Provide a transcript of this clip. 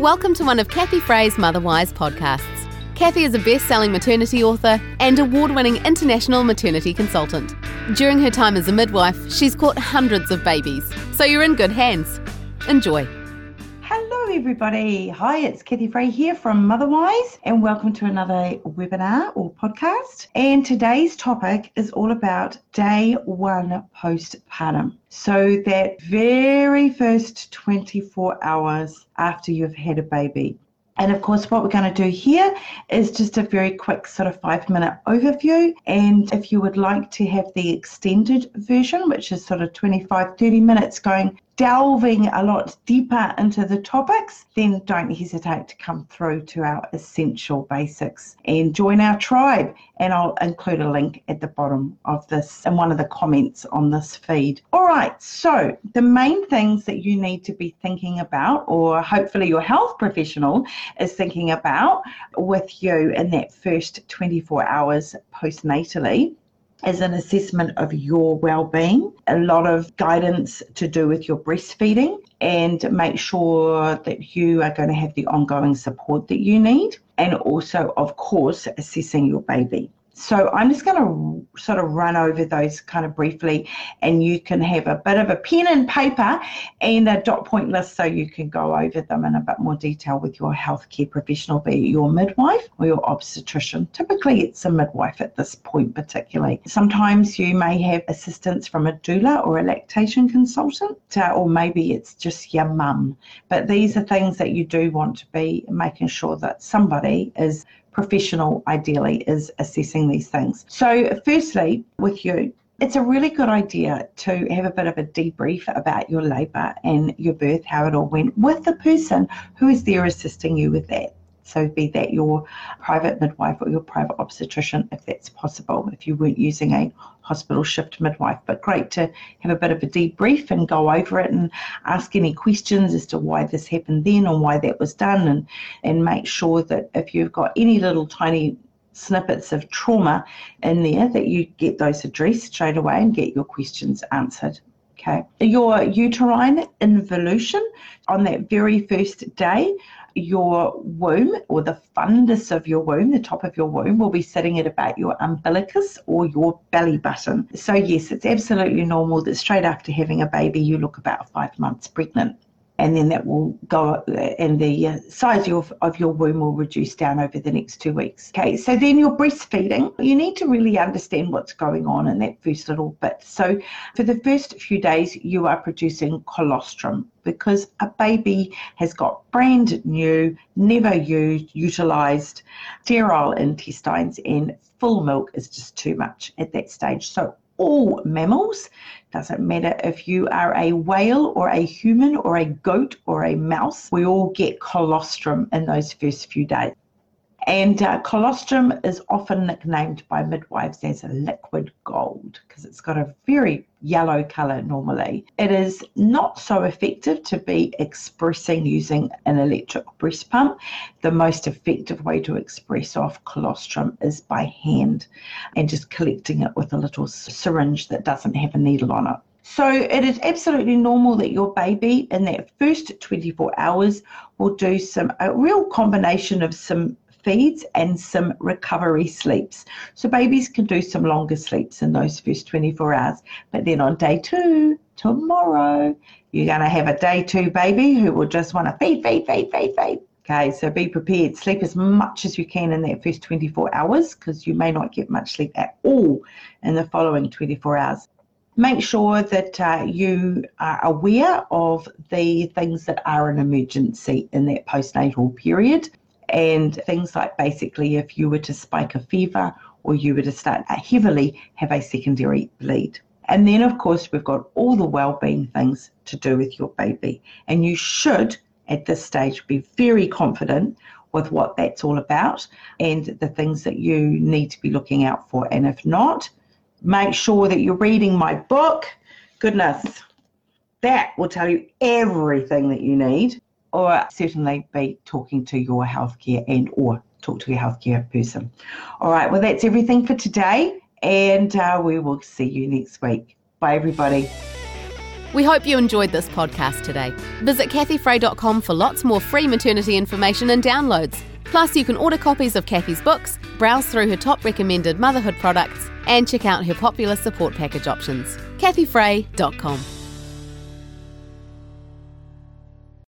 Welcome to one of Kathy Fray's Motherwise podcasts. Kathy is a best selling maternity author and award winning international maternity consultant. During her time as a midwife, she's caught hundreds of babies, so you're in good hands. Enjoy. Everybody. Hi, it's Kathy Fray here from Motherwise, and welcome to another webinar or podcast. And today's topic is all about day one postpartum. So, that very first 24 hours after you've had a baby. And of course, what we're going to do here is just a very quick sort of five minute overview. And if you would like to have the extended version, which is sort of 25, 30 minutes going delving a lot deeper into the topics, then don't hesitate to come through to our essential basics and join our tribe. And I'll include a link at the bottom of this and one of the comments on this feed. All right, so the main things that you need to be thinking about, or hopefully your health professional is thinking about with you in that first 24 hours postnatally as an assessment of your well-being a lot of guidance to do with your breastfeeding and make sure that you are going to have the ongoing support that you need and also of course assessing your baby so I'm just going to sort of run over those kind of briefly, and you can have a bit of a pen and paper and a dot point list so you can go over them in a bit more detail with your healthcare professional, be it your midwife or your obstetrician. Typically, it's a midwife at this point, particularly. Sometimes you may have assistance from a doula or a lactation consultant, uh, or maybe it's just your mum. But these are things that you do want to be making sure that somebody is professional ideally is assessing these things. So, firstly, with you, it's a really good idea to have a bit of a debrief about your labour and your birth, how it all went, with the person who is there assisting you with that. So, be that your private midwife or your private obstetrician, if that's possible, if you weren't using a hospital shift midwife. But great to have a bit of a debrief and go over it and ask any questions as to why this happened then and why that was done, and, and make sure that if you've got any little tiny snippets of trauma in there, that you get those addressed straight away and get your questions answered. Okay. Your uterine involution on that very first day your womb or the fundus of your womb, the top of your womb, will be sitting at about your umbilicus or your belly button. So, yes, it's absolutely normal that straight after having a baby, you look about five months pregnant and then that will go and the uh, size of, of your womb will reduce down over the next two weeks. Okay, so then you're breastfeeding. You need to really understand what's going on in that first little bit. So for the first few days, you are producing colostrum because a baby has got brand new, never used, utilized sterile intestines and full milk is just too much at that stage. So all mammals. Doesn't matter if you are a whale or a human or a goat or a mouse, we all get colostrum in those first few days. And uh, colostrum is often nicknamed by midwives as a liquid gold because it's got a very yellow colour normally. It is not so effective to be expressing using an electric breast pump. The most effective way to express off colostrum is by hand and just collecting it with a little syringe that doesn't have a needle on it. So it is absolutely normal that your baby in that first 24 hours will do some a real combination of some feeds and some recovery sleeps. So babies can do some longer sleeps in those first 24 hours. But then on day two, tomorrow, you're going to have a day two baby who will just want to feed, feed, feed, feed, feed. Okay, so be prepared. Sleep as much as you can in that first 24 hours because you may not get much sleep at all in the following 24 hours make sure that uh, you are aware of the things that are an emergency in that postnatal period and things like basically if you were to spike a fever or you were to start heavily have a secondary bleed. And then, of course, we've got all the well-being things to do with your baby. And you should, at this stage, be very confident with what that's all about and the things that you need to be looking out for. And if not, make sure that you're reading my book. Goodness, that will tell you everything that you need or certainly be talking to your healthcare and or talk to your healthcare person. All right, well, that's everything for today, and uh, we will see you next week. Bye, everybody. We hope you enjoyed this podcast today. Visit kathyfray.com for lots more free maternity information and downloads. Plus, you can order copies of Kathy's books, browse through her top recommended motherhood products, and check out her popular support package options. kathyfray.com.